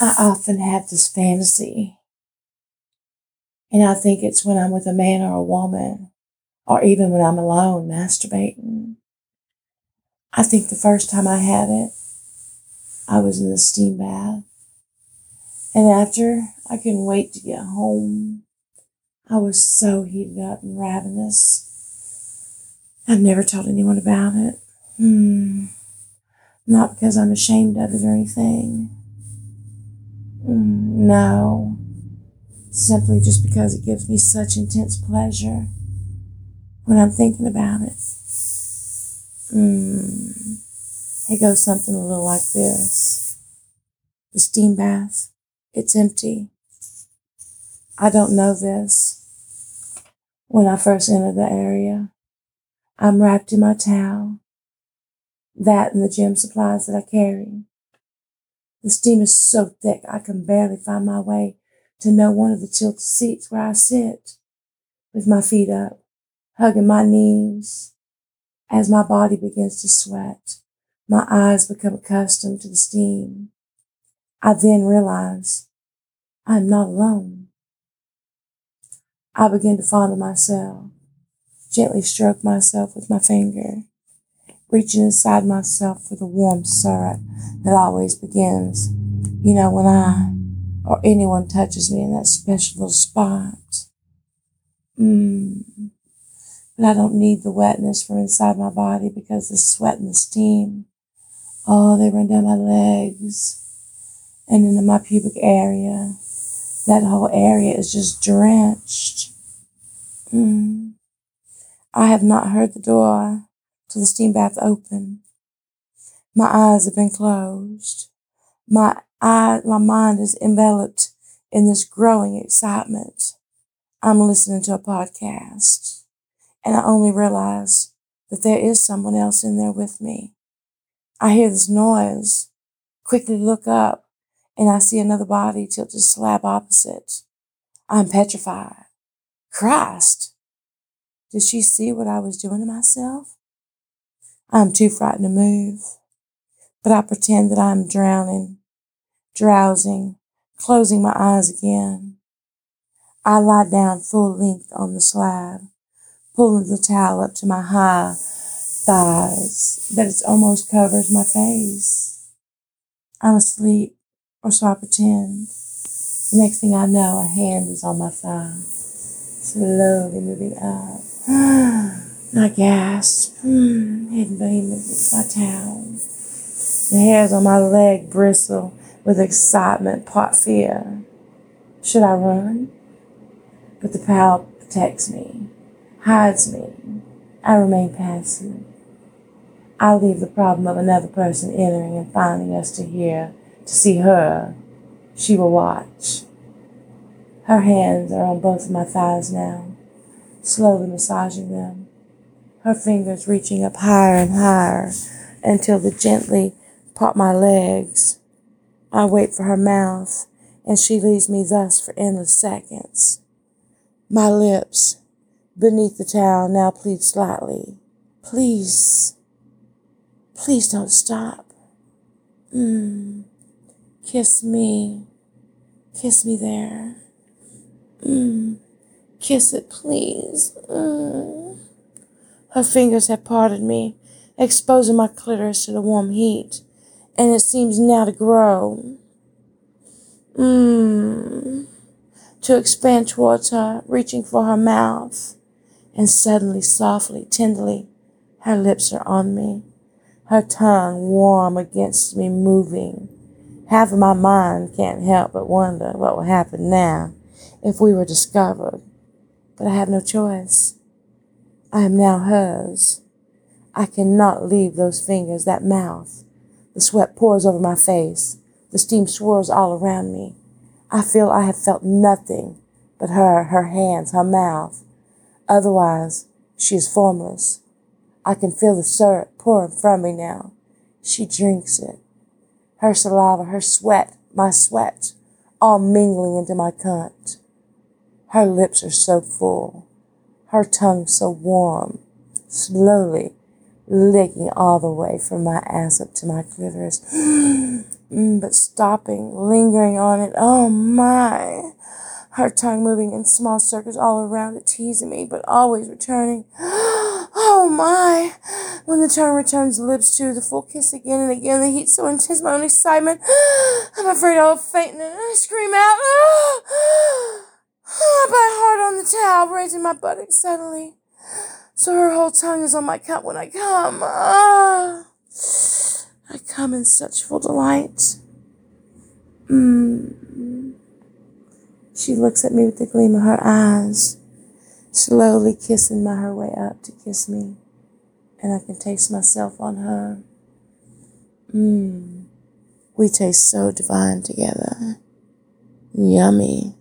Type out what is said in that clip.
I often have this fantasy, and I think it's when I'm with a man or a woman, or even when I'm alone masturbating. I think the first time I had it, I was in the steam bath. And after, I couldn't wait to get home. I was so heated up and ravenous. I've never told anyone about it. Hmm. Not because I'm ashamed of it or anything. No. Simply just because it gives me such intense pleasure when I'm thinking about it. Mm. It goes something a little like this The steam bath, it's empty. I don't know this. When I first enter the area, I'm wrapped in my towel, that and the gym supplies that I carry. The steam is so thick I can barely find my way to know one of the tilted seats where I sit, with my feet up, hugging my knees. As my body begins to sweat, my eyes become accustomed to the steam. I then realize I'm not alone. I begin to fondle myself, gently stroke myself with my finger, reaching inside myself for the warm syrup that always begins, you know, when I or anyone touches me in that special little spot. Mmm. But I don't need the wetness from inside my body because the sweat and the steam, oh, they run down my legs and into my pubic area. That whole area is just drenched. Mm. I have not heard the door to the steam bath open. My eyes have been closed. My eye, my mind is enveloped in this growing excitement. I'm listening to a podcast, and I only realize that there is someone else in there with me. I hear this noise, quickly look up, and I see another body tilted slab opposite. I'm petrified. Christ! Did she see what I was doing to myself? I'm too frightened to move, but I pretend that I'm drowning, drowsing, closing my eyes again. I lie down full length on the slab, pulling the towel up to my high thighs that it almost covers my face. I'm asleep, or so I pretend. The next thing I know, a hand is on my thigh, slowly moving up. I gasp, hmm, hidden beneath my towel. The hairs on my leg bristle with excitement, part fear. Should I run? But the power protects me, hides me. I remain passive. I leave the problem of another person entering and finding us to hear, to see her. She will watch. Her hands are on both of my thighs now, slowly massaging them her fingers reaching up higher and higher until they gently part my legs. I wait for her mouth, and she leaves me thus for endless seconds. My lips, beneath the towel, now plead slightly. Please, please don't stop. Mm. Kiss me. Kiss me there. Mm. Kiss it, please. Mm. Her fingers have parted me, exposing my clitoris to the warm heat, and it seems now to grow. Mmm. To expand towards her, reaching for her mouth. And suddenly, softly, tenderly, her lips are on me, her tongue warm against me, moving. Half of my mind can't help but wonder what would happen now if we were discovered. But I have no choice. I am now hers. I cannot leave those fingers, that mouth. The sweat pours over my face. The steam swirls all around me. I feel I have felt nothing but her, her hands, her mouth. Otherwise, she is formless. I can feel the syrup pouring from me now. She drinks it. Her saliva, her sweat, my sweat, all mingling into my cunt. Her lips are so full her tongue so warm, slowly licking all the way from my ass up to my clitoris. mm, but stopping, lingering on it. Oh my. Her tongue moving in small circles all around it, teasing me, but always returning. Oh my! When the tongue returns, lips to the full kiss again and again. The heat so intense, my own excitement. I'm afraid I'll faint and I scream out. I bite hard on the towel, raising my buttocks suddenly. So her whole tongue is on my cup when I come. Ah. I come in such full delight. Mm. She looks at me with the gleam of her eyes, slowly kissing my her way up to kiss me, and I can taste myself on her. Mmm. We taste so divine together. Yummy.